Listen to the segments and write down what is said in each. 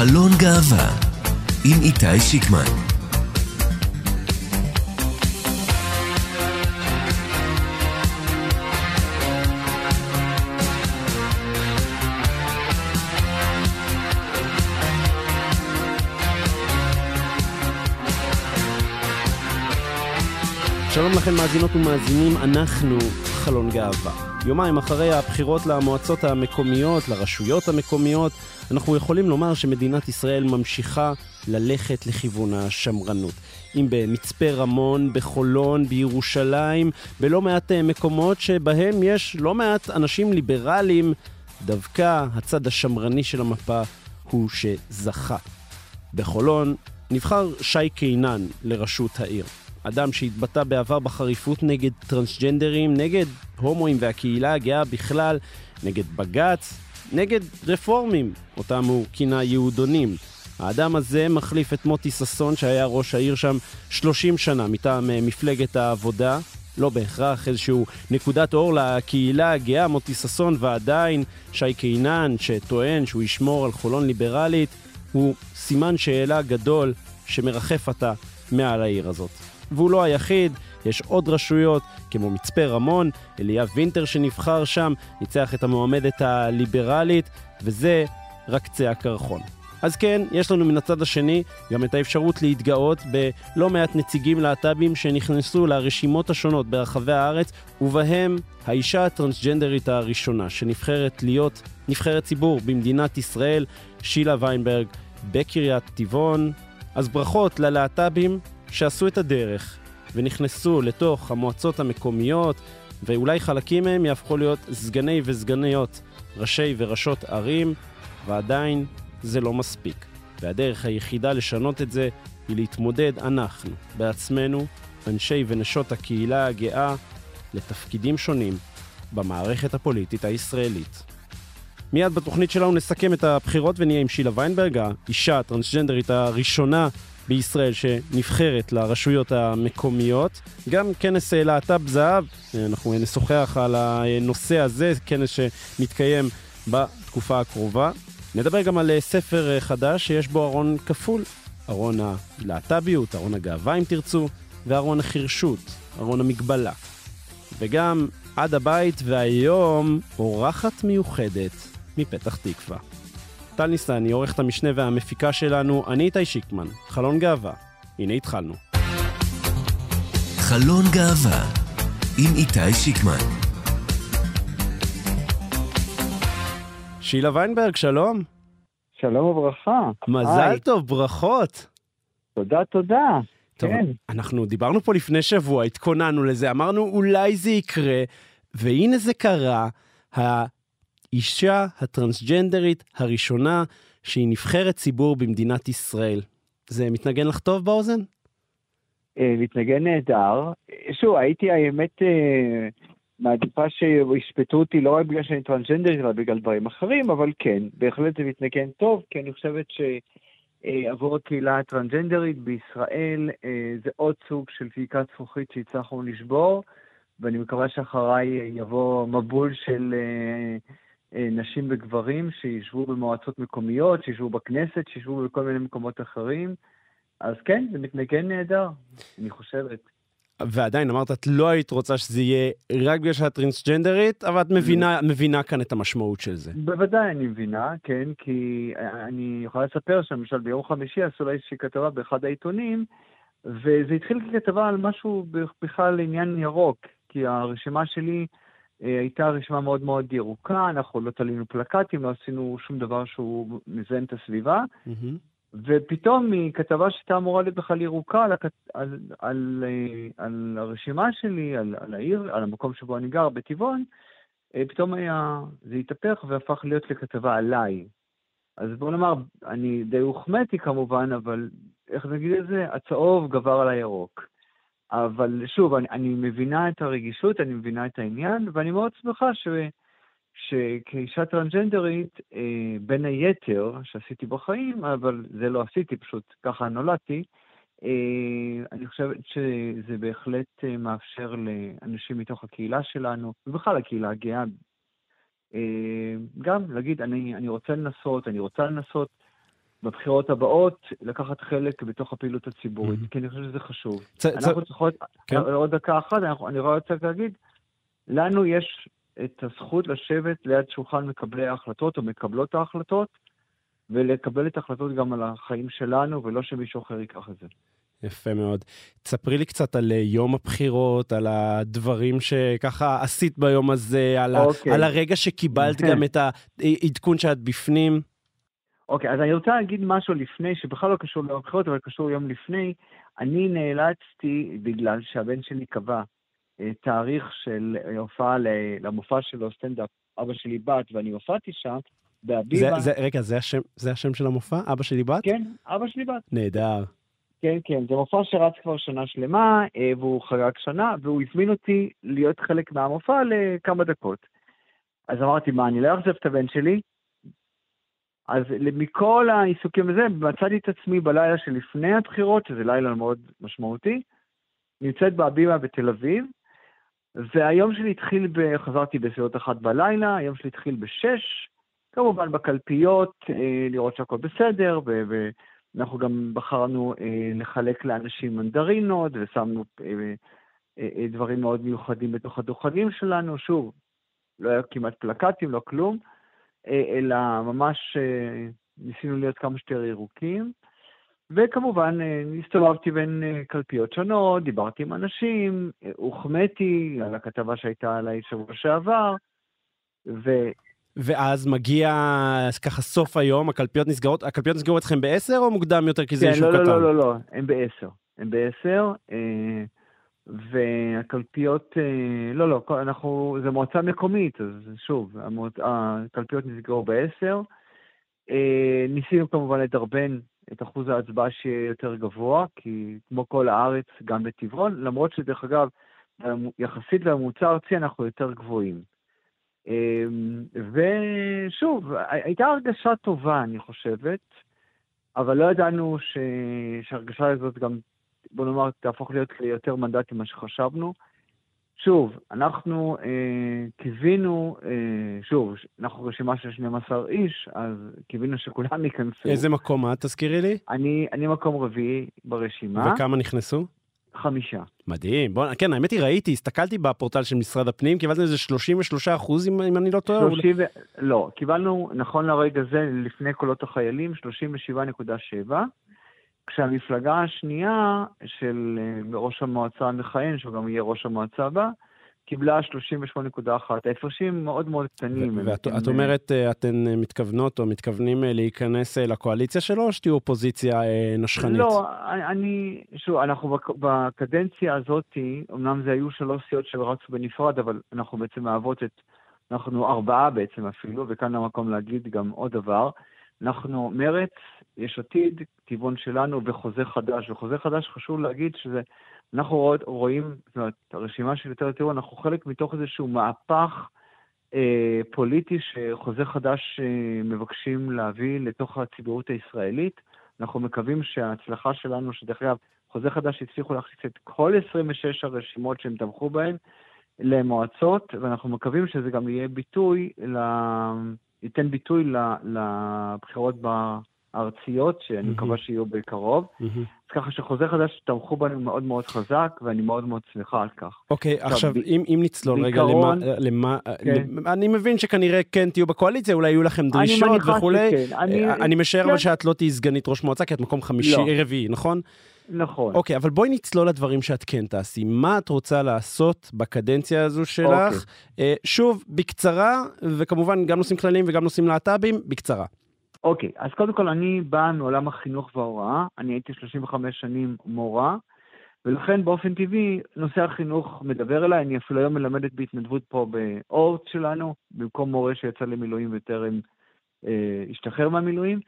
חלון גאווה עם איתי שיקמן שלום לכם מאזינות ומאזינים, אנחנו חלון גאווה. יומיים אחרי הבחירות למועצות המקומיות, לרשויות המקומיות, אנחנו יכולים לומר שמדינת ישראל ממשיכה ללכת לכיוון השמרנות. אם במצפה רמון, בחולון, בירושלים, בלא מעט אה, מקומות שבהם יש לא מעט אנשים ליברליים, דווקא הצד השמרני של המפה הוא שזכה. בחולון נבחר שי קינן לראשות העיר. אדם שהתבטא בעבר בחריפות נגד טרנסג'נדרים, נגד הומואים והקהילה הגאה בכלל, נגד בג"ץ, נגד רפורמים, אותם הוא כינה יהודונים. האדם הזה מחליף את מוטי ששון, שהיה ראש העיר שם 30 שנה מטעם אה, מפלגת העבודה. לא בהכרח איזשהו נקודת אור לקהילה הגאה, מוטי ששון, ועדיין שי קינן, שטוען שהוא ישמור על חולון ליברלית, הוא סימן שאלה גדול שמרחף עתה מעל העיר הזאת. והוא לא היחיד, יש עוד רשויות, כמו מצפה רמון, אליאב וינטר שנבחר שם, ניצח את המועמדת הליברלית, וזה רק קצה הקרחון. אז כן, יש לנו מן הצד השני גם את האפשרות להתגאות בלא מעט נציגים להט"בים שנכנסו לרשימות השונות ברחבי הארץ, ובהם האישה הטרנסג'נדרית הראשונה שנבחרת להיות נבחרת ציבור במדינת ישראל, שילה ויינברג, בקריית טבעון. אז ברכות ללהט"בים שעשו את הדרך ונכנסו לתוך המועצות המקומיות, ואולי חלקים מהם יהפכו להיות סגני וסגניות, ראשי וראשות ערים, ועדיין זה לא מספיק. והדרך היחידה לשנות את זה היא להתמודד אנחנו, בעצמנו, אנשי ונשות הקהילה הגאה, לתפקידים שונים במערכת הפוליטית הישראלית. מיד בתוכנית שלנו נסכם את הבחירות ונהיה עם שילה ויינברג, האישה הטרנסג'נדרית הראשונה בישראל שנבחרת לרשויות המקומיות. גם כנס להט"ב זהב, אנחנו נשוחח על הנושא הזה, כנס שמתקיים בתקופה הקרובה. נדבר גם על ספר חדש שיש בו ארון כפול, ארון הלהט"ביות, ארון הגאווה אם תרצו, וארון החירשות, ארון המגבלה. וגם עד הבית והיום אורחת מיוחדת מפתח תקווה. טל ניסני, עורכת המשנה והמפיקה שלנו, אני איתי שיקמן, חלון גאווה. הנה התחלנו. חלון גאווה עם איתי שיקמן. שילה ויינברג, שלום. שלום וברכה. מזל היי. טוב, ברכות. תודה, תודה. טוב, כן. אנחנו דיברנו פה לפני שבוע, התכוננו לזה, אמרנו אולי זה יקרה, והנה זה קרה. האישה הטרנסג'נדרית הראשונה שהיא נבחרת ציבור במדינת ישראל. זה מתנגן לך טוב באוזן? אה, מתנגן נהדר. שוב, הייתי האמת אה, מעדיפה שישפטו אותי לא רק בגלל שאני טרנסג'נדר, אלא בגלל דברים אחרים, אבל כן, בהחלט זה מתנגן טוב, כי אני חושבת שעבור הקהילה הטרנסג'נדרית בישראל אה, זה עוד סוג של תקרת זכוכית שהצלחנו לשבור, ואני מקווה שאחריי יבוא מבול של נשים וגברים שישבו במועצות מקומיות, שישבו בכנסת, שישבו בכל מיני מקומות אחרים. אז כן, זה מתנגן נהדר, אני חושבת. ועדיין אמרת, את לא היית רוצה שזה יהיה רק בגלל שאת טרנסג'נדרית, אבל את מבינה, מבינה כאן את המשמעות של זה. בוודאי אני מבינה, כן, כי אני יכולה לספר שלמשל ביום חמישי עשו לה איזושהי כתבה באחד העיתונים, וזה התחיל ככתבה על משהו בכלל עניין ירוק, כי הרשימה שלי אה, הייתה רשימה מאוד מאוד ירוקה, אנחנו לא תלינו פלקטים, לא עשינו שום דבר שהוא מזהם את הסביבה. ופתאום מכתבה שהייתה אמורה להיות בכלל ירוקה על, הכת... על, על, אה, על הרשימה שלי, על, על העיר, על המקום שבו אני גר, בטבעון, אה, פתאום היה, זה התהפך והפך להיות לכתבה עליי. אז בוא נאמר, אני די הוחמאתי כמובן, אבל איך נגיד את זה? הצהוב גבר על הירוק. אבל שוב, אני, אני מבינה את הרגישות, אני מבינה את העניין, ואני מאוד שמחה ש... שכאישה טרנסג'נדרית, אה, בין היתר, שעשיתי בחיים, אבל זה לא עשיתי, פשוט ככה נולדתי, אה, אני חושבת שזה בהחלט אה, מאפשר לאנשים מתוך הקהילה שלנו, ובכלל הקהילה הגאה, אה, גם להגיד, אני, אני רוצה לנסות, אני רוצה לנסות בבחירות הבאות, לקחת חלק בתוך הפעילות הציבורית, Mhm. כי אני חושב שזה חשוב. צ- צ- אנחנו צריכות, כן. עוד דקה אחת, אנחנו- אני רוצה להגיד, לנו יש את הזכות לשבת ליד שולחן מקבלי ההחלטות או מקבלות ההחלטות, ולקבל את ההחלטות גם על החיים שלנו, ולא שמישהו אחר ייקח את זה. יפה מאוד. תספרי לי קצת על אה, יום הבחירות, על הדברים שככה עשית ביום הזה, על, ה, אוקיי. על הרגע שקיבלת גם את העדכון שאת בפנים. אוקיי, אז אני רוצה להגיד משהו לפני, שבכלל לא קשור ליום הבחירות, אבל קשור יום לפני. אני נאלצתי, בגלל שהבן שלי קבע אה, תאריך של אה, הופעה למופע שלו, סטנדאפ, אבא שלי בת, ואני הופעתי שם, זה, בהבימה. זה, רגע, זה השם, זה השם של המופע? אבא שלי בת? כן, אבא שלי בת. נהדר. כן, כן, זה מופע שרץ כבר שנה שלמה, אה, והוא חגג שנה, והוא הזמין אותי להיות חלק מהמופע לכמה דקות. אז אמרתי, מה, אני לא אאכזב את הבן שלי? אז מכל העיסוקים הזה, מצאתי את עצמי בלילה שלפני הבחירות, שזה לילה מאוד משמעותי, נמצאת בהבימה בתל אביב, והיום שלי התחיל, ב... חזרתי בסביבות אחת בלילה, היום שלי התחיל בשש, כמובן בקלפיות, אה, לראות שהכל בסדר, ו... ו... אנחנו גם בחרנו אה, לחלק לאנשים מנדרינות, ושמנו אה, אה, אה, דברים מאוד מיוחדים בתוך הדוכנים שלנו. שוב, לא היה כמעט פלקטים, לא כלום, אלא ממש אה, ניסינו להיות כמה שיותר ירוקים. וכמובן, אה, הסתובבתי בין אה, קלפיות שונות, דיברתי עם אנשים, אה, הוחמאתי על הכתבה שהייתה עליי שבוע שעבר, ו... ואז מגיע ככה סוף היום, הקלפיות נסגרות, הקלפיות נסגרו אתכם בעשר או מוקדם יותר כי זה כן, יישוב לא, קטן? לא, לא, לא, לא, הם בעשר. הם בעשר, אה, והקלפיות, אה, לא, לא, אנחנו, זה מועצה מקומית, אז שוב, המועצ... הקלפיות נסגרו בעשר. אה, ניסינו כמובן לדרבן את אחוז ההצבעה שיהיה יותר גבוה, כי כמו כל הארץ, גם בטבעון, למרות שדרך אגב, יחסית לממוצע הארצי אנחנו יותר גבוהים. אה, ושוב, הייתה הרגשה טובה, אני חושבת. אבל לא ידענו. שההרגשה הזאת גם, בוא נאמר, תהפוך להיות ליותר מנדטים ממה שחשבנו. שוב, אנחנו אה, קיווינו, אה, שוב, אנחנו רשימה של 12 איש, אז קיווינו שכולם ייכנסו. איזה מקום את, תזכירי לי? אני, אני מקום רביעי ברשימה, וכמה נכנסו? חמישה. מדהים. בוא, כן, האמת היא, ראיתי, הסתכלתי בפורטל של משרד הפנים, קיבלתם איזה 33 אחוז, אם, אם אני לא טועה. אולי- 30, ו... לא, קיבלנו, נכון לרגע זה, לפני קולות החיילים, 37.7, כשהמפלגה השנייה של אה, ראש המועצה המכהן, שהוא גם יהיה ראש המועצה הבא, קיבלה 38.1. ההפרשים מאוד מאוד קטנים. ואת הם, אה, אומרת, אה, אתן מתכוונות או מתכוונים להיכנס לקואליציה שלו, או שתהיו אופוזיציה נשכנית? לא, אני, שוב, אנחנו בק- בקדנציה הזאת, אמנם זה היו שלוש סיעות שרצו בנפרד, אבל אנחנו בעצם מהוות את, אנחנו ארבעה בעצם אפילו, וכאן המקום להגיד גם עוד דבר. אנחנו מרץ, יש עתיד, טבעון שלנו וחוזה חדש. וחוזה חדש חשוב להגיד שזה, אנחנו רואות, רואים, זאת אומרת, הרשימה של יותר טבעון, אנחנו חלק מתוך איזשהו מהפך אה, פוליטי שחוזה חדש אה, מבקשים להביא לתוך הציבוריות הישראלית. אנחנו מקווים שההצלחה שלנו, שדרך אגב, חוזה חדש הצליחו להכניס את כל 26 הרשימות שהם תמכו בהן למועצות, ואנחנו מקווים שזה גם יהיה ביטוי, ל... ייתן ביטוי. לבחירות הארציות, שאני. מקווה שיהיו בקרוב. אז ככה שחוזה חדש תמכו בנו מאוד מאוד חזק, ואני מאוד מאוד שמחה על כך. אוקיי, עכשיו, ב- אם אם נצלול רגע למה, בעיקרון- למה, כן. אני מבין שכנראה כן תהיו בקואליציה, אולי יהיו לכם דרישות וכולי. אני, אה, אני משער כן. שאת לא תהיי סגנית ראש מועצה, כי את מקום חמישי, לא. רביעי, נכון? נכון. אוקיי, אבל בואי נצלול לדברים שאת כן תעשי. מה את רוצה לעשות בקדנציה הזו שלך? אוקיי. אה, שוב, בקצרה, וכמובן גם נושאים כלליים וגם נושאים להט"בים, בקצרה. אוקיי, אז קודם כל אני בא מעולם החינוך וההוראה, אני הייתי 35 שנים מורה, ולכן באופן טבעי נושא החינוך מדבר אליי, אני אפילו היום מלמדת בהתנדבות פה באורט שלנו, במקום מורה שיצא למילואים וטרם אה, השתחרר מהמילואים,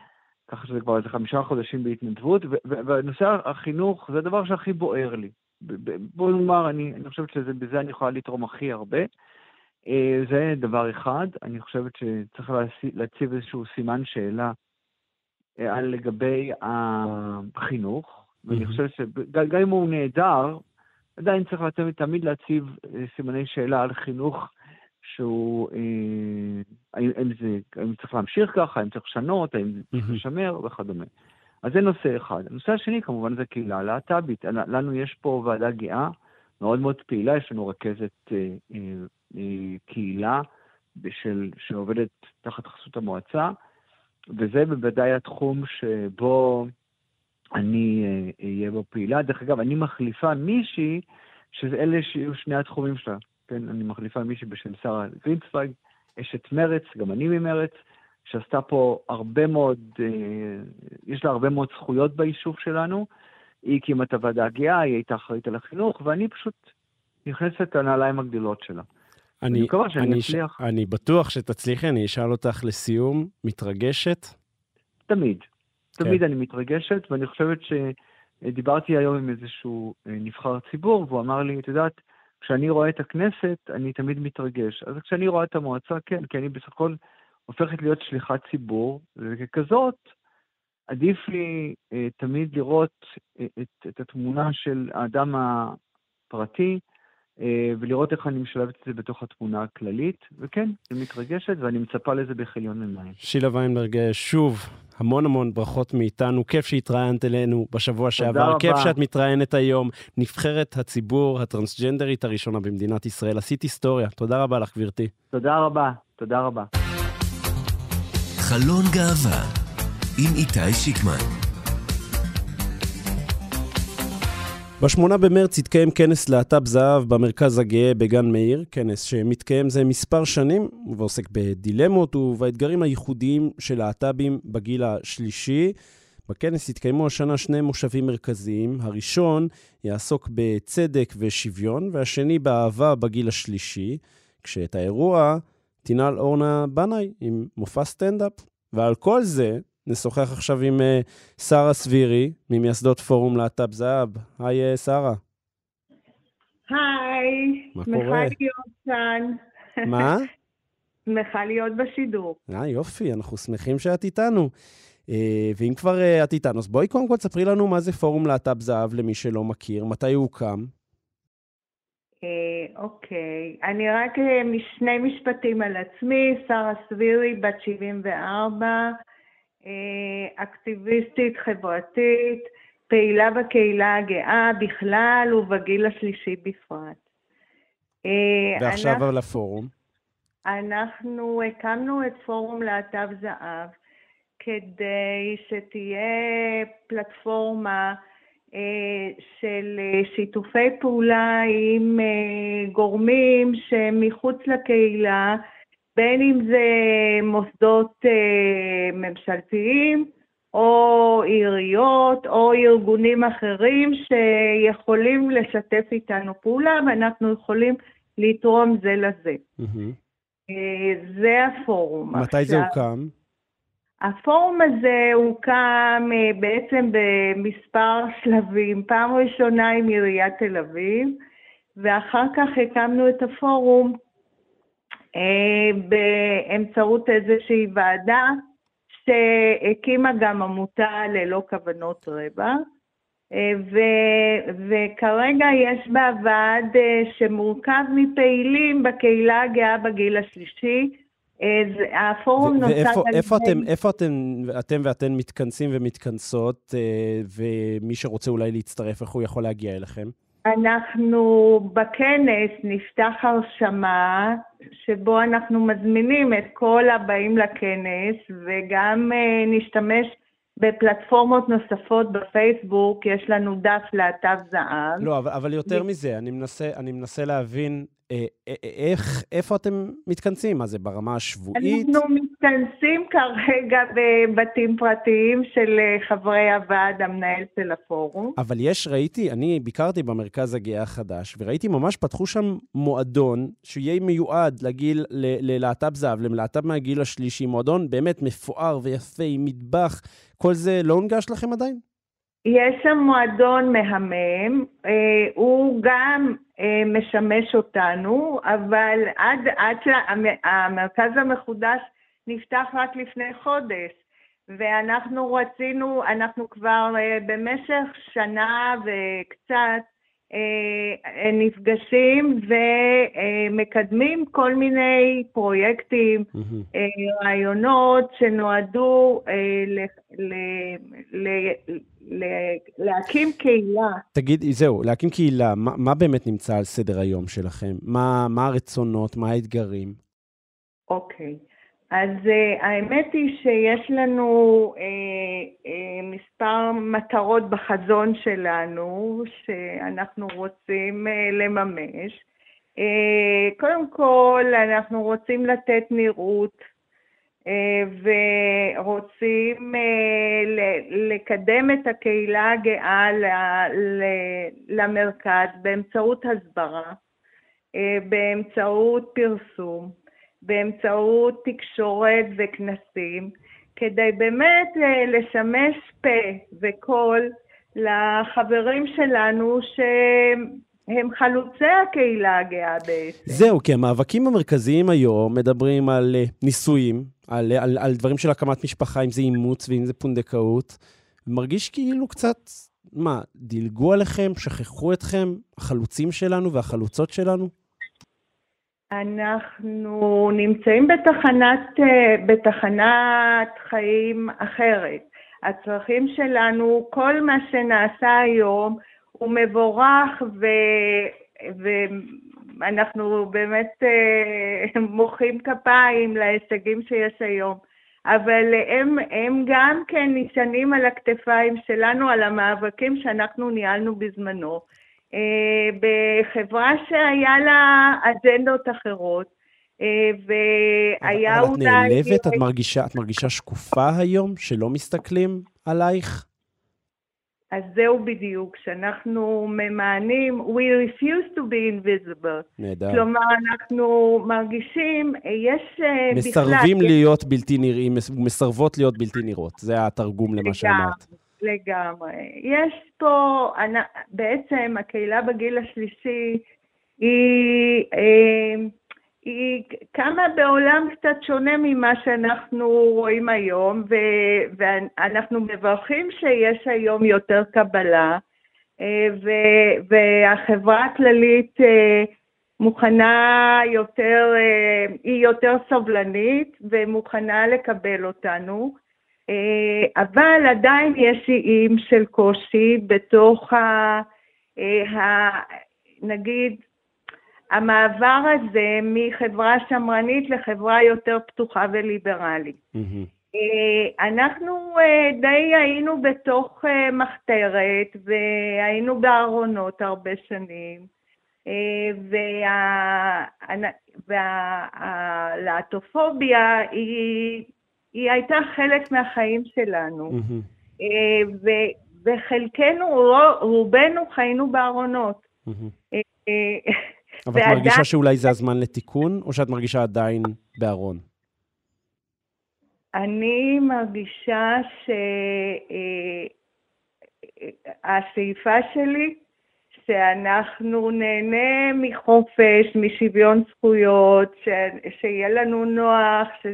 ככה שזה כבר איזה חמישה חודשים בהתנדבות, ונושא החינוך זה הדבר שהכי בוער לי. בוא נאמר, אני, אני חושבת שבזה אני יכולה לתרום הכי הרבה. אה, זה דבר אחד, אני חושבת שצריך להצ- להציב איזשהו סימן שאלה אה, על לגבי החינוך, ואני מהמם. חושב שגם אם הוא נהדר, עדיין צריך להציב, תמיד להציב אה, סימני שאלה על חינוך שהוא, האם, האם, זה, האם צריך להמשיך ככה, האם צריך לשנות, האם צריך לשמר וכדומה. אז זה נושא אחד. הנושא השני כמובן זה קהילה הלהט"בית. לנו יש פה ועדה גאה מאוד מאוד פעילה, יש לנו רכזת קהילה בשל, שעובדת תחת חסות המועצה, וזה בוודאי התחום שבו אני אהיה בו פעילה. דרך אגב, אני מחליפה מישהי, שאלה שיהיו שני התחומים שלה. כן, אני מחליפה מישהי בשם שרה גרינצוויג, אשת מרץ, גם אני ממרץ, שעשתה פה הרבה מאוד, יש לה הרבה מאוד זכויות ביישוב שלנו. היא הקימה את הוועדה הגאה, היא הייתה אחראית על החינוך, ואני פשוט נכנסת לנעליים הגדולות שלה. אני, מקווה שאני אצליח. ש... אני בטוח שתצליחי, אני אשאל אותך לסיום, מתרגשת? תמיד. כן. תמיד אני מתרגשת, ואני חושבת שדיברתי היום עם איזשהו אה, נבחר ציבור, והוא אמר לי, את יודעת, כשאני רואה את הכנסת, אני תמיד מתרגש. אז כשאני רואה את המועצה, כן, כי אני בסך הכל הופכת להיות שליחת ציבור, וככזאת, עדיף לי אה, תמיד לראות אה, את, את התמונה של האדם הפרטי, ולראות איך אני משלבת את זה בתוך התמונה הכללית, וכן, היא מתרגשת ואני מצפה לזה בכיליון עיניים. שילה ויינברג, שוב, המון המון ברכות מאיתנו, כיף שהתראיינת אלינו בשבוע שעבר, רבה. כיף שאת מתראיינת היום, נבחרת הציבור הטרנסג'נדרית הראשונה במדינת ישראל, עשית היסטוריה, תודה רבה לך גברתי. תודה רבה, תודה רבה. חלון גאווה עם איתי שיקמן. ב-8 במרץ התקיים כנס להט"ב זהב במרכז הגאה בגן מאיר, כנס שמתקיים זה מספר שנים ועוסק בדילמות ובאתגרים הייחודיים של להט"בים בגיל השלישי. בכנס התקיימו השנה שני מושבים מרכזיים. הראשון יעסוק בצדק ושוויון, והשני באהבה בגיל השלישי, כשאת האירוע תנעל אורנה בנאי עם מופע סטנדאפ. ועל כל זה נשוחח עכשיו עם uh, שרה סבירי, ממייסדות פורום להט"ב זהב. היי, uh, שרה. היי. מה קורה? שמחה להיות כאן. מה? שמחה להיות בשידור. אה, יופי, אנחנו שמחים שאת איתנו. Uh, ואם כבר את איתנו, אז בואי קודם כל תספרי לנו מה זה פורום להט"ב זהב למי שלא מכיר, מתי הוא הוקם. אוקיי, okay. אני רק שני משפטים על עצמי, שרה סבירי, בת 74, אה, אקטיביסטית חברתית, פעילה בקהילה הגאה בכלל ובגיל השלישי בפרט. אה, ועכשיו אנחנו, על הפורום. אנחנו הקמנו את פורום להט"ב זהב כדי שתהיה פלטפורמה אה, של שיתופי פעולה עם גורמים שמחוץ לקהילה, בין אם זה מוסדות אה, ממשלתיים, או עיריות, או ארגונים אחרים שיכולים לשתף איתנו פעולה, ואנחנו יכולים לתרום זה לזה. Mm-hmm. זה הפורום. מתי עכשיו, זה הוקם? הפורום הזה הוקם אה, בעצם במספר שלבים. פעם ראשונה עם עיריית תל אביב, ואחר כך הקמנו את הפורום באמצעות איזושהי ועדה שהקימה גם עמותה ללא כוונות רווח. אה, ו- וכרגע יש בה ועד אה, שמורכב מפעילים בקהילה הגאה בגיל השלישי. הפורום נוסד על... איפה אתם, איפה אתם, אתם ואתן מתכנסים ומתכנסות, ומי שרוצה אולי להצטרף, איך הוא יכול להגיע אליכם? אנחנו בכנס נפתח הרשמה שבו אנחנו מזמינים את כל הבאים לכנס וגם uh, נשתמש בפלטפורמות נוספות בפייסבוק, יש לנו דף להט"ב זהב. לא, אבל, אבל יותר מזה, אני מנסה, אני מנסה להבין אה, אה, איך, איפה אתם מתכנסים? מה זה, ברמה השבועית? אנחנו מתכנסים כרגע בבתים פרטיים של אה, חברי הוועד המנהל של הפורום. אבל יש, ראיתי, אני ביקרתי במרכז הגאה החדש, וראיתי ממש פתחו שם מועדון שיהיה מיועד לגיל, ללהט"ב זהב, ללהט"ב מהגיל השלישי, מועדון באמת מפואר ויפה, עם מטבח. כל זה לא הונגש לכם עדיין? יש שם מועדון מהמם, אה, הוא גם אה, משמש אותנו, אבל עד, עד שהמרכז המחודש נפתח רק לפני חודש, ואנחנו רצינו, אנחנו כבר אה, במשך שנה וקצת אה, נפגשים ומקדמים כל מיני פרויקטים, מהמם. רעיונות שנועדו ל- ל- ל- ל- להקים קהילה. תגידי, זהו, להקים קהילה, מה, מה באמת נמצא על סדר היום שלכם? מה, מה הרצונות, מה האתגרים? אוקיי. אז uh, האמת היא שיש לנו uh, uh, מספר מטרות בחזון שלנו שאנחנו רוצים uh, לממש. Uh, קודם כל, אנחנו רוצים לתת נראות uh, ורוצים uh, לקדם את הקהילה הגאה למרכז באמצעות הסברה, uh, באמצעות פרסום. באמצעות תקשורת וכנסים, כדי באמת אה, לשמש פה וקול לחברים שלנו שהם חלוצי הקהילה הגאה בעצם. זהו, כי המאבקים המרכזיים היום מדברים על אה, נישואים, על, על, על דברים של הקמת משפחה, אם זה אימוץ ואם זה פונדקאות. מרגיש כאילו קצת, מה, דילגו עליכם, שכחו אתכם, החלוצים שלנו והחלוצות שלנו? אנחנו נמצאים בתחנת, אה, בתחנת חיים אחרת. הצרכים שלנו, כל מה שנעשה היום הוא מבורך ו, ואנחנו באמת אה, מוחאים כפיים להישגים שיש היום. אבל הם, הם גם כן נשענים על הכתפיים שלנו, על המאבקים שאנחנו ניהלנו בזמנו. אה, בחברה שהיה לה אג'נדות אחרות, אה, והיה אבל את אולי... נעלבת? את מרגישה, את מרגישה שקופה היום, שלא מסתכלים עלייך? אז זהו בדיוק, שאנחנו ממענים, we refuse to be invisible. נהדר. כלומר, אנחנו מרגישים, אה, יש אה, בכלל... מסרבים יש- להיות בלתי נראים, מס- מסרבות להיות בלתי נראות. זה התרגום למה שאמרת. לגמרי. יש פה, בעצם הקהילה בגיל השלישי היא, אה, היא קמה בעולם קצת שונה ממה שאנחנו רואים היום, ו- ואנחנו מברכים שיש היום יותר קבלה, אה, ו- והחברה הכללית אה, מוכנה יותר, היא יותר סובלנית ומוכנה לקבל אותנו. אה, אבל עדיין יש איים של קושי בתוך ה... אה, ה- נגיד, המעבר הזה מחברה שמרנית לחברה יותר פתוחה וליברלית. אה, אנחנו די היינו בתוך מחתרת והיינו בארונות הרבה שנים. והלהטופוביה היא, היא הייתה חלק מהחיים שלנו. אה, ו- וחלקנו, רו- רובנו חיינו בארונות. אה, אה, אבל את ועדיין- מרגישה שאולי זה הזמן לתיקון, או שאת מרגישה עדיין בארון? אני מרגישה שהשאיפה שלי שאנחנו נהנה מחופש, משוויון זכויות, ש... שיהיה לנו נוח, ש...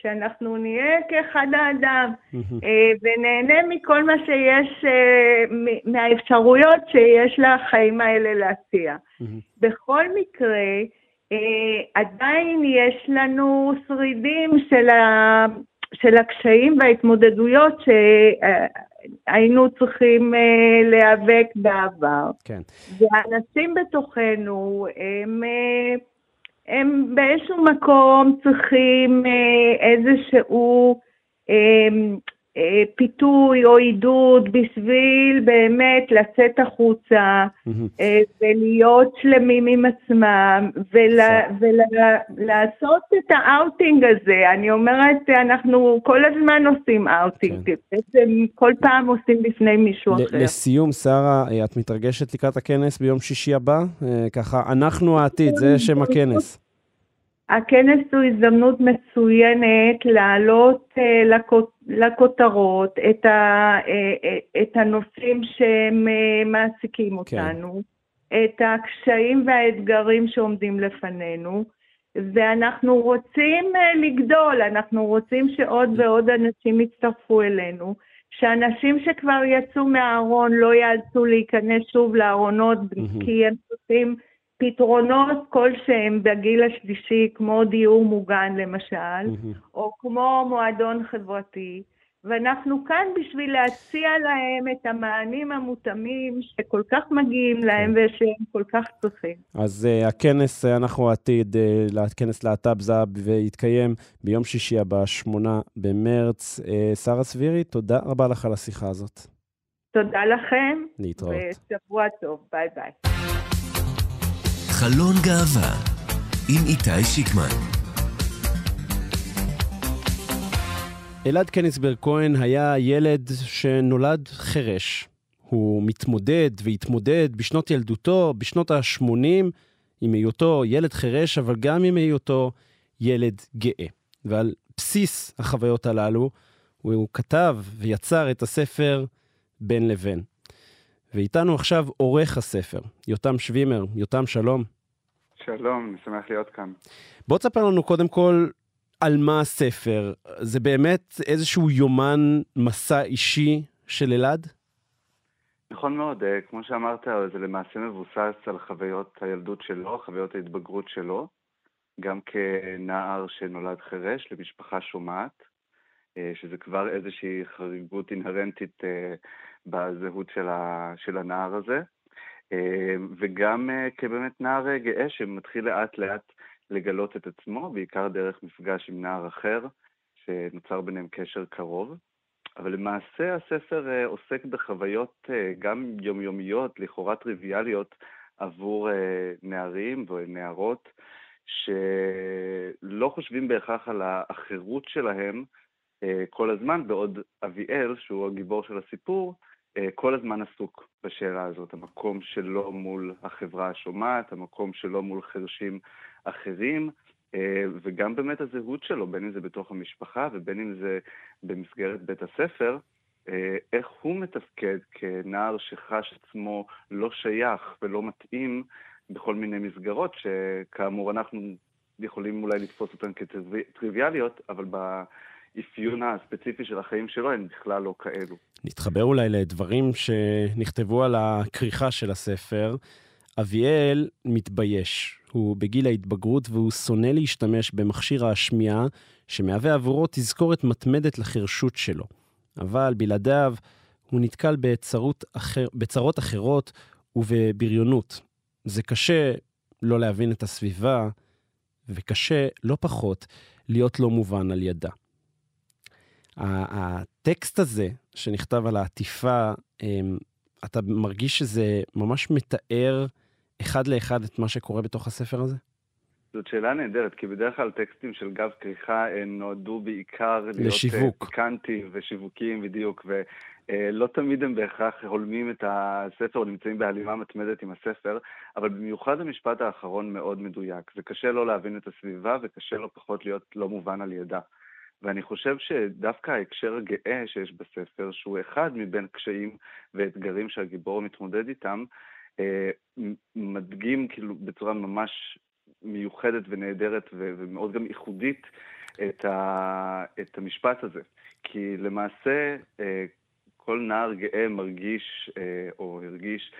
שאנחנו נהיה כאחד האדם. אה, ונהנה מכל מה שיש, אה, מהאפשרויות שיש לחיים האלה להציע. בכל מקרה, אה, עדיין יש לנו שרידים של, ה, של הקשיים וההתמודדויות שהיינו צריכים אה, להיאבק בעבר. כן. והאנשים בתוכנו, הם, אה, הם באיזשהו מקום צריכים אה, איזשהו אה, פיתוי או עידוד בשביל באמת לצאת החוצה. אה, ולהיות שלמים עם עצמם ולעשות את האאוטינג הזה. אני אומרת, אנחנו כל הזמן עושים אאוטינג, כן. בעצם כל פעם עושים בפני מישהו אחר. לסיום, שרה, אה, את מתרגשת לקראת הכנס ביום שישי הבא? אה, ככה, אנחנו העתיד, זה שם הכנס. הכנס הוא הזדמנות מצוינת להעלות לכות- לכותרות את, ה, אה, אה, את הנושאים שהם אה, מעסיקים אותנו, את הקשיים והאתגרים שעומדים לפנינו, ואנחנו רוצים לגדול, אנחנו רוצים שעוד ועוד אנשים יצטרפו אלינו, שאנשים שכבר יצאו מהארון לא יאלצו להיכנס שוב לארונות. כי הם צריכים פתרונות כלשהם בגיל השלישי, כמו דיור מוגן למשל. או כמו מועדון חברתי. ואנחנו כאן בשביל להציע להם את המענים המותאמים שכל כך מגיעים להם כן. ושהם כל כך צריכים. אז uh, הכנס, אנחנו עתיד, uh, הכנס להט"ב זאב, ויתקיים ביום שישי הבא, שמונה במרץ. Uh, שרה סבירי, תודה רבה לך על השיחה הזאת. תודה לכם. להתראות. ושבוע טוב, ביי ביי. חלון גאווה עם איתי שיקמן. אלעד קניסברג כהן היה ילד שנולד חירש. הוא מתמודד והתמודד בשנות ילדותו, בשנות ה-80, עם היותו ילד חירש, אבל גם עם היותו ילד גאה. ועל בסיס החוויות הללו, הוא כתב ויצר את הספר בין לבין. ואיתנו עכשיו עורך הספר, יותם שווימר. יותם, שלום. שלום, אני שמח להיות כאן. בוא תספר לנו קודם כל על מה הספר? זה באמת איזשהו יומן מסע אישי של אלעד? נכון מאוד, אה, כמו שאמרת, זה למעשה מבוסס על חוויות הילדות שלו, חוויות ההתבגרות שלו, גם כנער שנולד חירש למשפחה שומעת, אה, שזה כבר איזושהי חריגות אינהרנטית אה, בזהות של הנער הזה, וגם כבאמת נער גאה שמתחיל לאט לאט לגלות את עצמו, בעיקר דרך מפגש עם נער אחר, שנוצר ביניהם קשר קרוב. אבל למעשה הספר אה, עוסק בחוויות אה, גם יומיומיות, לכאורה טריוויאליות, עבור אה, נערים ונערות, שלא חושבים בהכרח על האחרות שלהם כל הזמן, בעוד אביאל, שהוא הגיבור של הסיפור, כל הזמן עסוק בשאלה הזאת, המקום שלו מול החברה השומעת, המקום שלו מול חרשים אחרים, אה, וגם באמת הזהות שלו, בין אם זה בתוך המשפחה ובין אם זה במסגרת בית הספר, אה, איך הוא מתפקד כנער שחש עצמו לא שייך ולא מתאים בכל מיני מסגרות, שכאמור אנחנו יכולים אולי לתפוס אותן כטריוויאליות, אבל באפיון הספציפי של החיים שלו הן בכלל לא כאלו. נתחבר אולי לדברים שנכתבו על הכריכה של הספר. אביאל מתבייש. הוא בגיל ההתבגרות והוא שונא להשתמש במכשיר השמיעה שמהווה עבורו תזכורת מתמדת לחירשות שלו. אבל בלעדיו הוא נתקל בצרות, אחר, בצרות אחרות ובבריונות. זה קשה לא להבין את הסביבה, וקשה לא פחות להיות לא מובן על ידה. הטקסט הזה שנכתב על העטיפה, אמ, אתה מרגיש שזה ממש מתאר אחד לאחד את מה שקורה בתוך הספר הזה? זאת שאלה נהדרת, כי בדרך כלל טקסטים של גב כריכה הם נועדו בעיקר להיות לשיווק. פיקנטיים ושיווקיים בדיוק, ולא תמיד הם בהכרח הולמים את הספר או נמצאים בהלימה מתמדת עם הספר, אבל במיוחד המשפט האחרון מאוד מדויק. זה קשה לא להבין את הסביבה וקשה לא פחות להיות לא מובן על ידה. ואני חושב שדווקא ההקשר הגאה שיש בספר, שהוא אחד מבין קשיים ואתגרים שהגיבור מתמודד איתם, אה, מדגים כאילו בצורה ממש מיוחדת ונהדרת ומאוד גם ייחודית את, ה, את המשפט הזה. כי למעשה אה, כל נער גאה מרגיש אה, או הרגיש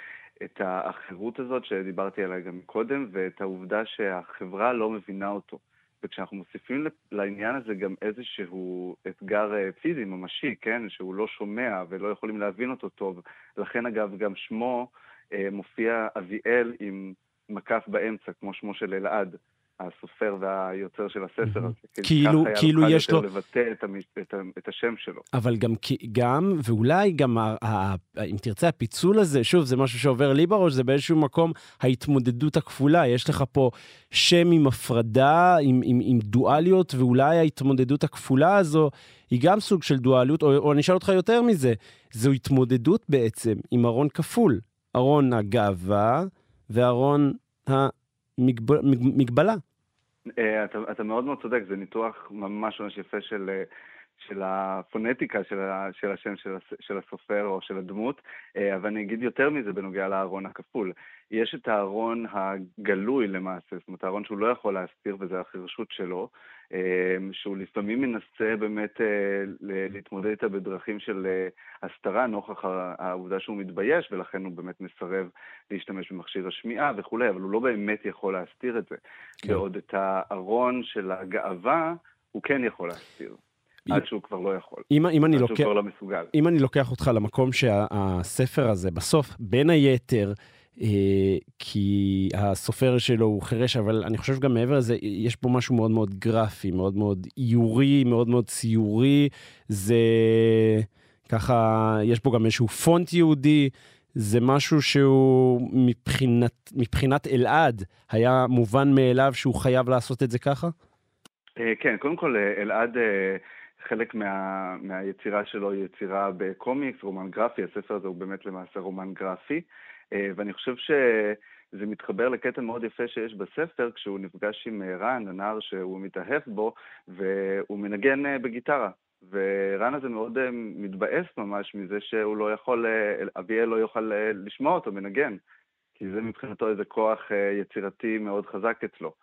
את האחרות הזאת שדיברתי עליה גם קודם, ואת העובדה שהחברה לא מבינה אותו. וכשאנחנו מוסיפים לעניין הזה גם איזשהו אתגר פיזי, ממשי, כן? שהוא לא שומע ולא יכולים להבין אותו טוב. לכן אגב גם שמו אה, מופיע אביאל עם מקף באמצע, כמו שמו של אלעד. הסופר והיוצר של הספר הזה. כאילו, כאילו יש לו... ככה היה לבטא את, המש... את, ה... את השם שלו. אבל גם, גם ואולי גם, ה... ה... אם תרצה, הפיצול הזה, שוב, זה משהו שעובר לי בראש, זה באיזשהו מקום ההתמודדות הכפולה. יש לך פה שם עם הפרדה, עם, עם, עם דואליות, ואולי ההתמודדות הכפולה הזו היא גם סוג של דואליות, או, או אני אשאל אותך יותר מזה, זו התמודדות בעצם עם ארון כפול. ארון הגאווה וארון המגבלה. אה, אתה, אתה מאוד מאוד צודק, זה ניתוח ממש ממש יפה של, אה, של הפונטיקה של, של השם של, של הסופר או של הדמות, אה, אבל אני אגיד יותר מזה בנוגע לארון הכפול. יש את הארון הגלוי למעשה, זאת אומרת הארון שהוא לא יכול להסתיר וזה החירשות שלו, אה, שהוא לפעמים מנסה באמת אה, להתמודד איתה בדרכים של הסתרה נוכח העובדה שהוא מתבייש ולכן הוא באמת מסרב להשתמש במכשיר השמיעה וכולי, אבל הוא לא באמת יכול להסתיר את זה. כן. ועוד את הארון של הגאווה הוא כן יכול להסתיר. עד שהוא כבר לא יכול. אם, אם אני עד לוקח, שהוא כבר לא מסוגל. אם אני לוקח אותך למקום שהספר הזה, בסוף, בין היתר, אה, כי הסופר שלו הוא חירש, אבל אני חושב גם מעבר לזה, יש פה משהו מאוד מאוד גרפי, מאוד מאוד איורי, מאוד מאוד ציורי. זה ככה, יש פה גם איזשהו פונט יהודי. זה משהו שהוא מבחינת, מבחינת אלעד היה מובן מאליו שהוא חייב לעשות את זה ככה? אה, כן, קודם כל אה, אלעד חלק מה, מהיצירה שלו היא יצירה בקומיקס, רומן גרפי, הספר הזה הוא באמת למעשה רומן גרפי, אה, ואני חושב שזה מתחבר לקטע מאוד יפה שיש בספר, כשהוא נפגש עם אה, רן, הנער שהוא מתאהב בו, והוא מנגן אה, בגיטרה. ורן הזה מאוד מתבאס ממש מזה שהוא לא יכול, אביאל לא יוכל לשמוע אותו מנגן, כי זה מבחינתו איזה כוח יצירתי מאוד חזק אצלו.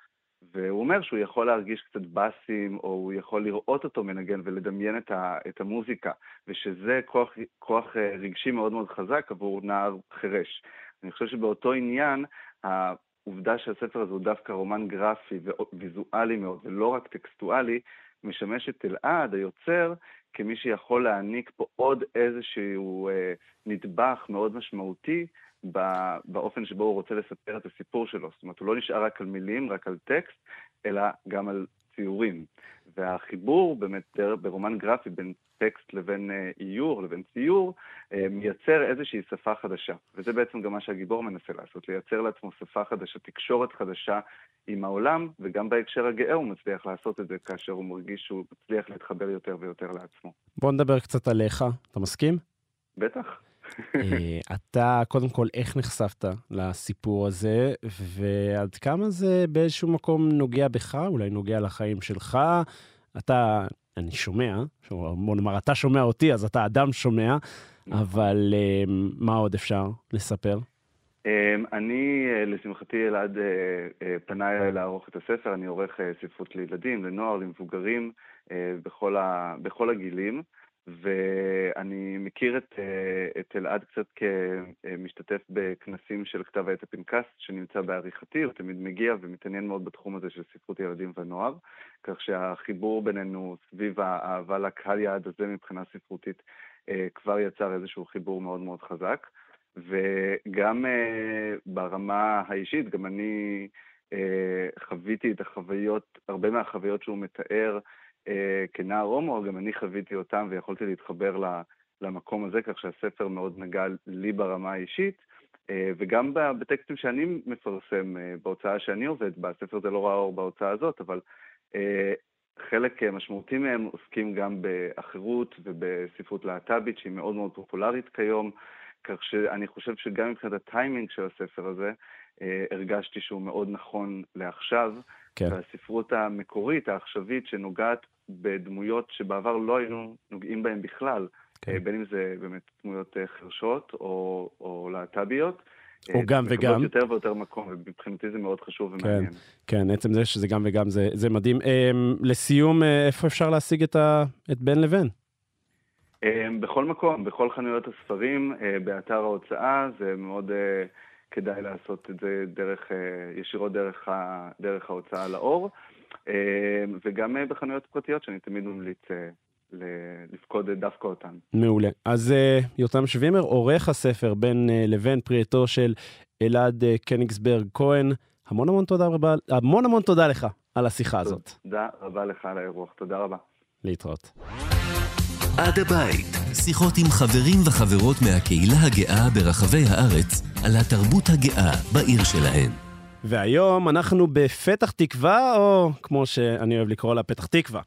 והוא אומר שהוא יכול להרגיש קצת באסים, או הוא יכול לראות אותו מנגן ולדמיין את, ה, את המוזיקה, ושזה כוח, כוח אה, רגשי מאוד מאוד חזק עבור נער חירש. אני חושב שבאותו עניין, העובדה שהספר הזה הוא דווקא רומן גרפי וויזואלי מאוד, ולא רק טקסטואלי, משמש את אלעד, היוצר, כמי שיכול להעניק פה עוד איזשהו אה, נדבך מאוד משמעותי באופן שבו הוא רוצה לספר את הסיפור שלו. זאת אומרת, הוא לא נשאר רק על מילים, רק על טקסט, אלא גם על ציורים. והחיבור באמת ברומן גרפי בין טקסט לבין אה, איור, לבין ציור, אה, מייצר איזושהי שפה חדשה. וזה בעצם גם מה שהגיבור מנסה לעשות, לייצר לעצמו שפה חדשה, תקשורת חדשה עם העולם, וגם בהקשר הגאה הוא מצליח לעשות את זה כאשר הוא מרגיש שהוא מצליח להתחבר יותר ויותר לעצמו. בוא נדבר קצת עליך, אתה מסכים? בטח. אה, אתה, קודם כל, איך נחשפת לסיפור הזה, ועד כמה זה באיזשהו מקום נוגע בך, אולי נוגע לחיים שלך? אתה, אני שומע, בוא נאמר, אתה שומע אותי, אז אתה אדם שומע, נכון. אבל אה, מה עוד אפשר לספר? אה, אני, לשמחתי, אלעד פנה אליי לערוך את הספר, אני עורך ספרות לילדים, לנוער, למבוגרים, בכל, ה, בכל הגילים. ואני מכיר את, אה, את אלעד קצת כמשתתף בכנסים של כתב העת הפנקס, שנמצא בעריכתי, הוא תמיד מגיע ומתעניין מאוד בתחום הזה של ספרות ילדים ונוער, כך שהחיבור בינינו סביב האהבה לקהל יעד הזה מבחינה ספרותית אה, כבר יצר איזשהו חיבור מאוד מאוד חזק. וגם אה, ברמה האישית, גם אני חוויתי את החוויות, הרבה מהחוויות שהוא מתאר, כנער הומו, גם אני חוויתי אותם ויכולתי להתחבר למקום הזה, כך שהספר מאוד נגע לי ברמה האישית. אה, וגם בטקסטים שאני מפרסם, אה, בהוצאה שאני עובד בה, הספר הזה לא ראה אור בהוצאה הזאת, אבל חלק משמעותי מהם עוסקים גם באחרות ובספרות להט"בית, שהיא מאוד מאוד פופולרית כיום, כך שאני חושב שגם מבחינת הטיימינג של הספר הזה, הרגשתי שהוא מאוד נכון לעכשיו. כן. והספרות המקורית, העכשווית, שנוגעת בדמויות שבעבר לא היינו נוגעים בהן בכלל, כן. אה, בין אם זה באמת דמויות אה, חרשות או, או להט"ביות. או אה, גם וגם. יותר ויותר מקום, ומבחינתי זה מאוד חשוב כן, ומעניין. כן, כן, עצם זה שזה גם וגם זה, זה מדהים. לסיום, איפה אפשר להשיג את, ה, את בין לבין? בכל מקום, בכל חנויות הספרים, באתר ההוצאה, זה מאוד כדאי לעשות את זה דרך, ישירות דרך, דרך ההוצאה לאור. אמ, וגם אה, בחנויות פרטיות שאני תמיד ממליץ אה, לפקוד דווקא אותן. מעולה. אז אה, יותם שווימר, עורך הספר בין לבין פרי של אלעד קניגסברג כהן, המון המון תודה רבה, המון המון תודה לך על השיחה הזאת. תודה רבה לך על האירוח, תודה רבה. להתראות. עד הבית, שיחות עם חברים וחברות מהקהילה הגאה ברחבי הארץ על התרבות הגאה בעיר שלהם. והיום אנחנו בפתח תקווה, או כמו שאני אוהב לקרוא לה, פתח תקווה.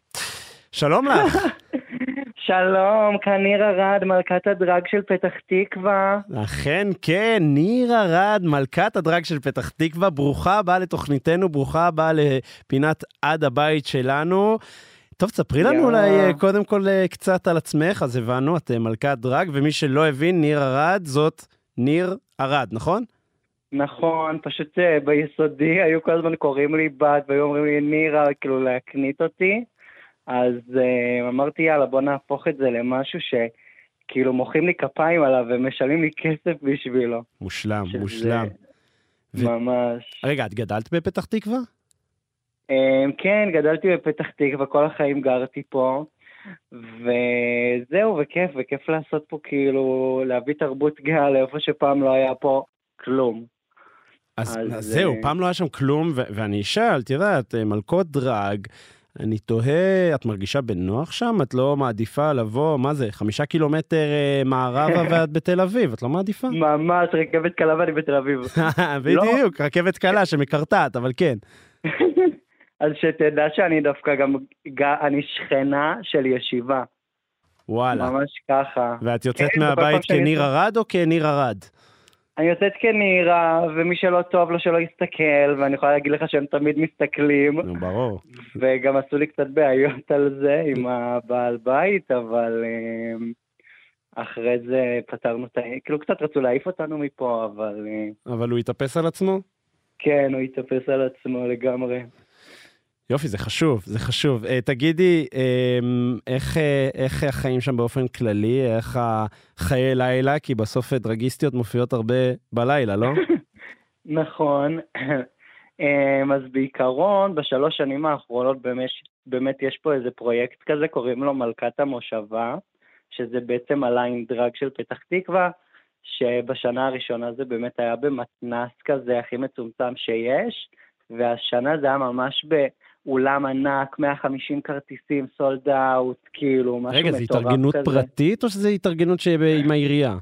שלום לך. שלום, כאן ניר ארד, מלכת הדרג של פתח תקווה. אכן כן, ניר ארד, מלכת הדרג של פתח תקווה, ברוכה הבאה לתוכניתנו, ברוכה הבאה לפינת עד הבית שלנו. טוב, ספרי לנו. אולי אה, קודם כל אה, קצת על עצמך, אז הבנו, את אה, מלכת דרג, ומי שלא הבין, ניר ארד, זאת ניר ארד, נכון? נכון, פשוט ביסודי היו כל הזמן קוראים לי בת, והיו אומרים לי נירה, כאילו להקנית אותי. אז אמרתי, יאללה, בוא נהפוך את זה למשהו שכאילו מוחאים לי כפיים עליו ומשלמים לי כסף בשבילו. מושלם, שזה מושלם. ו- ממש. רגע, את גדלת בפתח תקווה? אה, כן, גדלתי בפתח תקווה, כל החיים גרתי פה. וזהו, וכיף, וכיף לעשות פה כאילו, להביא תרבות גאה לאיפה שפעם לא היה פה כלום. אז, אז, זהו, אה, פעם לא היה שם כלום, ואני אשאל, את יודעת, אה, מלכות דרג, אני תוהה, את מרגישה בנוח שם? את לא מעדיפה לבוא, מה זה, חמישה קילומטר אה, מערבה ואת בתל אביב, את לא מעדיפה? ממש, רכבת קלה ואני בתל אביב. בדיוק, רכבת קלה שמקרטעת, אבל כן. אז שתדע שאני דווקא גם, אני שכנה של ישיבה. וואלה. ממש ככה. ואת יוצאת כן, מהבית כניר ארד או כניר ארד? אני יוצאת כנירה, ומי שלא טוב לו שלא יסתכל, ואני יכולה להגיד לך שהם תמיד מסתכלים, נו, ברור. וגם עשו לי קצת בעיות על זה עם הבעל בית, אבל אמ, אחרי זה פתרנו את ה... כאילו קצת רצו להעיף אותנו מפה, אבל אה, אבל הוא התאפס על עצמו? כן, הוא התאפס על עצמו לגמרי. יופי, זה חשוב, זה חשוב. Uh, תגידי, um, איך, uh, איך החיים שם באופן כללי, איך החיי לילה? כי בסוף אה, דרגיסטיות מופיעות הרבה בלילה, לא? נכון. אמ, אז בעיקרון, בשלוש שנים האחרונות באמת, באמת יש פה איזה פרויקט כזה, קוראים לו מלכת המושבה, שזה בעצם הליין דרג של פתח תקווה, שבשנה הראשונה זה באמת היה במתנס כזה הכי מצומצם שיש, והשנה זה היה ממש באולם ענק, 150 כרטיסים, סולד אאוט, כאילו, משהו רגע, מטורף זו כזה. התארגנות פרטית או שזו התארגנות עם העירייה?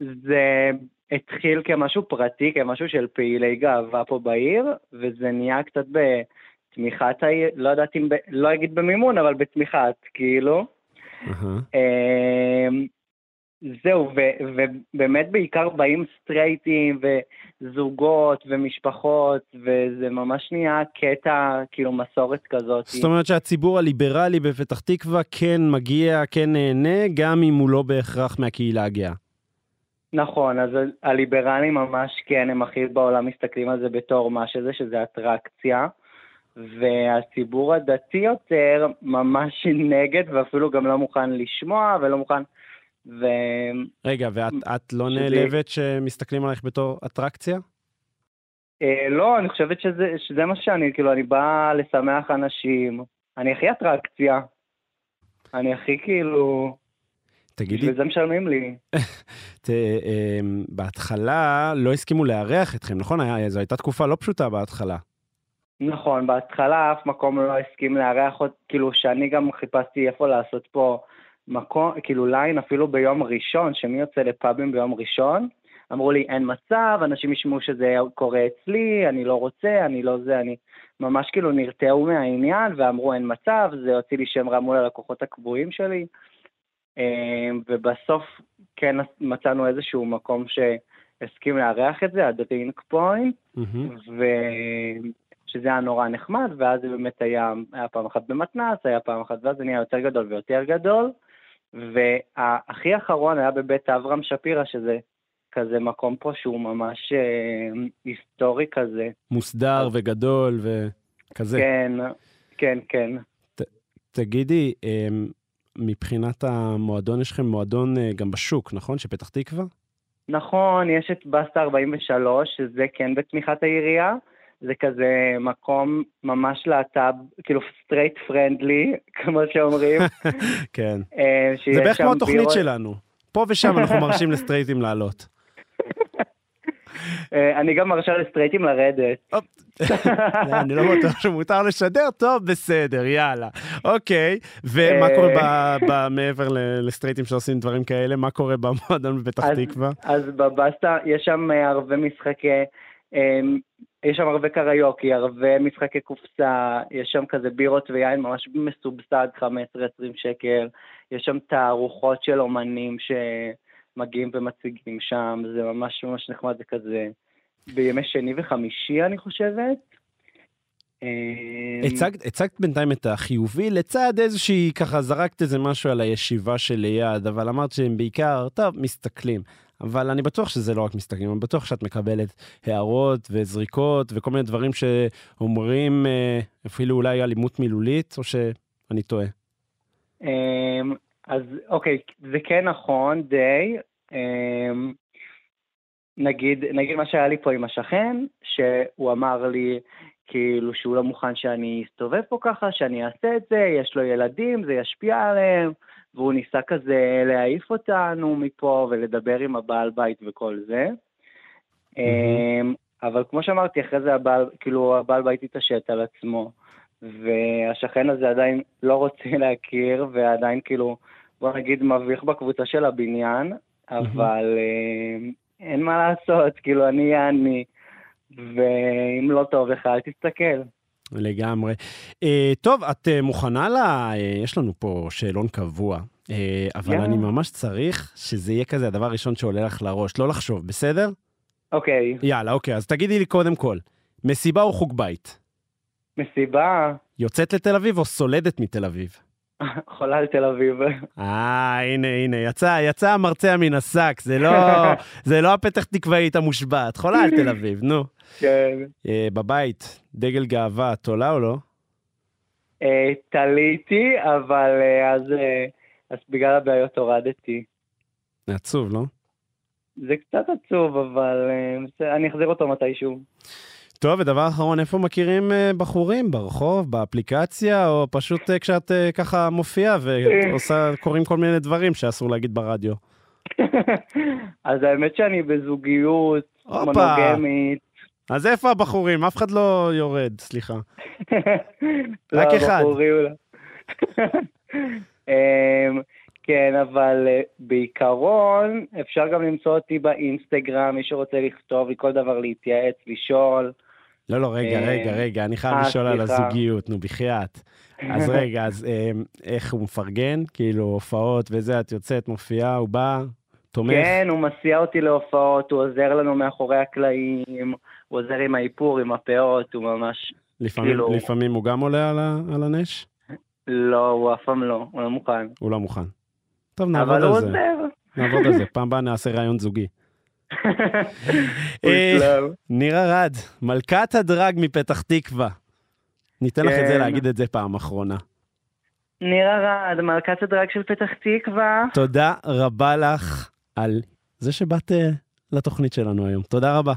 זה התחיל כמשהו פרטי, כמשהו של פעילי גאווה פה בעיר, וזה נהיה קצת בתמיכת העיר, לא יודעת אם, ב, לא אגיד במימון, אבל בתמיכת, כאילו. אהה. זהו, ו- ובאמת בעיקר באים סטרייטים וזוגות ומשפחות, וזה ממש נהיה קטע, כאילו מסורת כזאת. זאת אומרת שהציבור הליברלי בפתח תקווה כן מגיע, כן נהנה, גם אם הוא לא בהכרח מהקהילה הגאה. נכון, אז ה- הליברלים ממש כן, הם הכי בעולם מסתכלים על זה בתור מה שזה, שזה אטרקציה. והציבור הדתי יותר ממש נגד, ואפילו גם לא מוכן לשמוע ולא מוכן... ו... רגע, ואת את לא שזה- נעלבת שמסתכלים עלייך בתור אטרקציה? אה, לא, אני חושבת שזה, שזה מה שאני, כאילו, אני בא לשמח אנשים. אני הכי אטרקציה. אני הכי כאילו... תגידי, בשביל זה משלמים לי. ת, אמ, בהתחלה לא הסכימו לארח אתכם, נכון? היה- זו הייתה תקופה לא פשוטה בהתחלה. נכון, בהתחלה אף מקום לא הסכים לארח כאילו שאני גם חיפשתי איפה לעשות פה מקום, כאילו ליין אפילו ביום ראשון, שמי יוצא לפאבים ביום ראשון, אמרו לי אין מצב, אנשים ישמעו שזה קורה אצלי, אני לא רוצה, אני לא זה, אני ממש כאילו נרתעו מהעניין ואמרו אין מצב, זה יוציא לי שם רע מול הלקוחות הקבועים שלי, אה, ובסוף כן מצאנו איזשהו מקום שהסכים לארח את זה, הדרינק פוינט, מהמם. ושזה היה נורא נחמד, ואז זה באמת היה, היה פעם אחת במתנ"ס, היה פעם אחת, ואז זה נהיה יותר גדול ויותר גדול. והכי אחרון היה בבית אברהם שפירא, שזה כזה מקום פה שהוא ממש אה, היסטורי כזה. מוסדר וגדול וכזה. כן, כן, כן. תגידי, אמ, מבחינת המועדון, יש לכם מועדון אה, גם בשוק, נכון? של פתח תקווה? נכון, יש את בסטה 43, שזה כן בתמיכת העירייה. זה כזה מקום ממש להט"ב, כאילו straight friendly, כמו שאומרים. כן. אה, זה בערך כמו התוכנית שלנו. פה ושם אנחנו מרשים לסטרייטים לעלות. אה, אני גם מרשה לסטרייטים לרדת. לא, אני לא בטוח שמותר לשדר, טוב, בסדר, יאללה. אוקיי, ומה אה, קורה ב- מעבר לסטרייטים שעושים דברים כאלה? מה קורה במועדון בפתח תקווה? אז בבסטה יש שם אה, הרבה משחקי, אה, יש שם הרבה קריוקי, הרבה משחקי קופסה, יש שם כזה בירות ויין ממש מסובסד, 15-20 שקל, יש שם תערוכות של אומנים שמגיעים ומציגים שם, זה ממש ממש נחמד, זה כזה בימי שני וחמישי אני חושבת. אה, הצגת, הצגת בינתיים את החיובי לצד איזושהי, ככה זרקת איזה משהו על הישיבה של ליד, אבל אמרת שהם בעיקר, טוב, מסתכלים. אבל אני בטוח שזה לא רק מסתכלים, אני בטוח שאת מקבלת הערות וזריקות וכל מיני דברים שאומרים אה, אפילו אולי אלימות מילולית, או שאני טועה? אמ, אז אוקיי, זה כן נכון די. אמ, נגיד, נגיד מה שהיה לי פה עם השכן, שהוא אמר לי כאילו שהוא לא מוכן שאני אסתובב פה ככה, שאני אעשה את זה, יש לו ילדים, זה ישפיע עליהם, והוא ניסה כזה להעיף אותנו מפה ולדבר עם הבעל בית וכל זה. אמ, אבל כמו שאמרתי, אחרי זה הבעל, כאילו הבעל בית התעשת על עצמו, והשכן הזה עדיין לא רוצה להכיר, ועדיין כאילו, בוא נגיד, מביך בקבוצה של הבניין, אבל אמ, אין מה לעשות, כאילו, אני אהיה אני, ואם לא טוב לך, אל תסתכל. לגמרי. Uh, טוב, את uh, מוכנה ל... Uh, יש לנו פה שאלון קבוע, uh, אבל יאללה. אני ממש צריך שזה יהיה כזה הדבר הראשון שעולה לך לראש, לא לחשוב, בסדר? אוקיי, יאללה, אוקיי, אז תגידי לי קודם כל, מסיבה או חוג בית? מסיבה, יוצאת לתל אביב או סולדת מתל אביב? חולה על תל אביב. אה, הנה, הנה, יצא, יצא המרצע מן השק, זה לא, זה לא הפתח תקוואית המושבעת, חולה על תל אביב, נו. כן. אה, בבית, דגל גאווה, את עולה או לא? אה, תליתי, אבל אה, אז, אה, אז בגלל הבעיות הורדתי. עצוב, לא? זה קצת עצוב, אבל בסדר, אני אחזיר אותו מתישהו. טוב, ודבר אחרון, איפה מכירים אה, בחורים? ברחוב, באפליקציה, או פשוט אה, כשאת אה, ככה מופיעה ועושה, קוראים כל מיני דברים שאסור להגיד ברדיו? אז האמת שאני בזוגיות. מונוגמית. אז איפה הבחורים? אף אחד לא יורד, סליחה. לא, רק אחד. בחורי אולי. אמ, כן, אבל בעיקרון אפשר גם למצוא אותי באינסטגרם, מי שרוצה לכתוב לי כל דבר, להתייעץ, לשאול. לא, לא, רגע, אה, רגע, רגע, אני חייב אה, לשאול על. הזוגיות, נו, בחייאת. אז רגע, אז אה, איך הוא מפרגן? כאילו, הופעות וזה, את יוצאת, מופיעה, הוא בא, תומך? כן, הוא מסיע אותי להופעות, הוא עוזר לנו מאחורי הקלעים, הוא עוזר עם האיפור, עם הפאות, הוא ממש... לפעמים, כאילו- לפעמים הוא גם עולה על, ה, על הנש? לא, הוא אף פעם לא, הוא לא מוכן. הוא לא מוכן. טוב, נעבוד אבל הוא על זה. עוזר. נעבוד על זה. פעם הבאה נעשה ראיון זוגי. אה. נירה רד, מלכת הדרג מפתח תקווה. ניתן לך את זה כן. להגיד את זה פעם אחרונה. נירה רד, מלכת הדרג של פתח תקווה. תודה רבה לך על זה שבאת אה, לתוכנית שלנו היום. תודה רבה.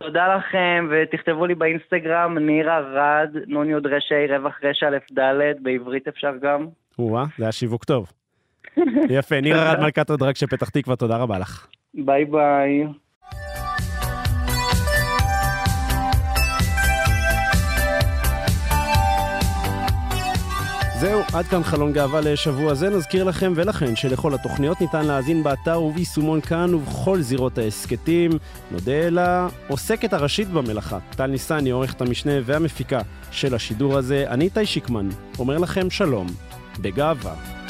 תודה לכם, ותכתבו לי באינסטגרם, נירה רד, נון יוד ריש א' רווח ריש א' ד', בעברית אפשר גם. או-אה, זה היה שיווק טוב. יפה, נירה רד מלכת הדראג של פתח תקווה, תודה רבה לך. ביי ביי. זהו, עד כאן חלון גאווה לשבוע זה. נזכיר לכם ולכן שלכל התוכניות ניתן להאזין באתר וביישומון כאן ובכל זירות ההסכתים. נודה לעוסקת הראשית במלאכה, טל ניסני, עורכת המשנה והמפיקה של השידור הזה. אני איתי שיקמן, אומר לכם שלום, בגאווה.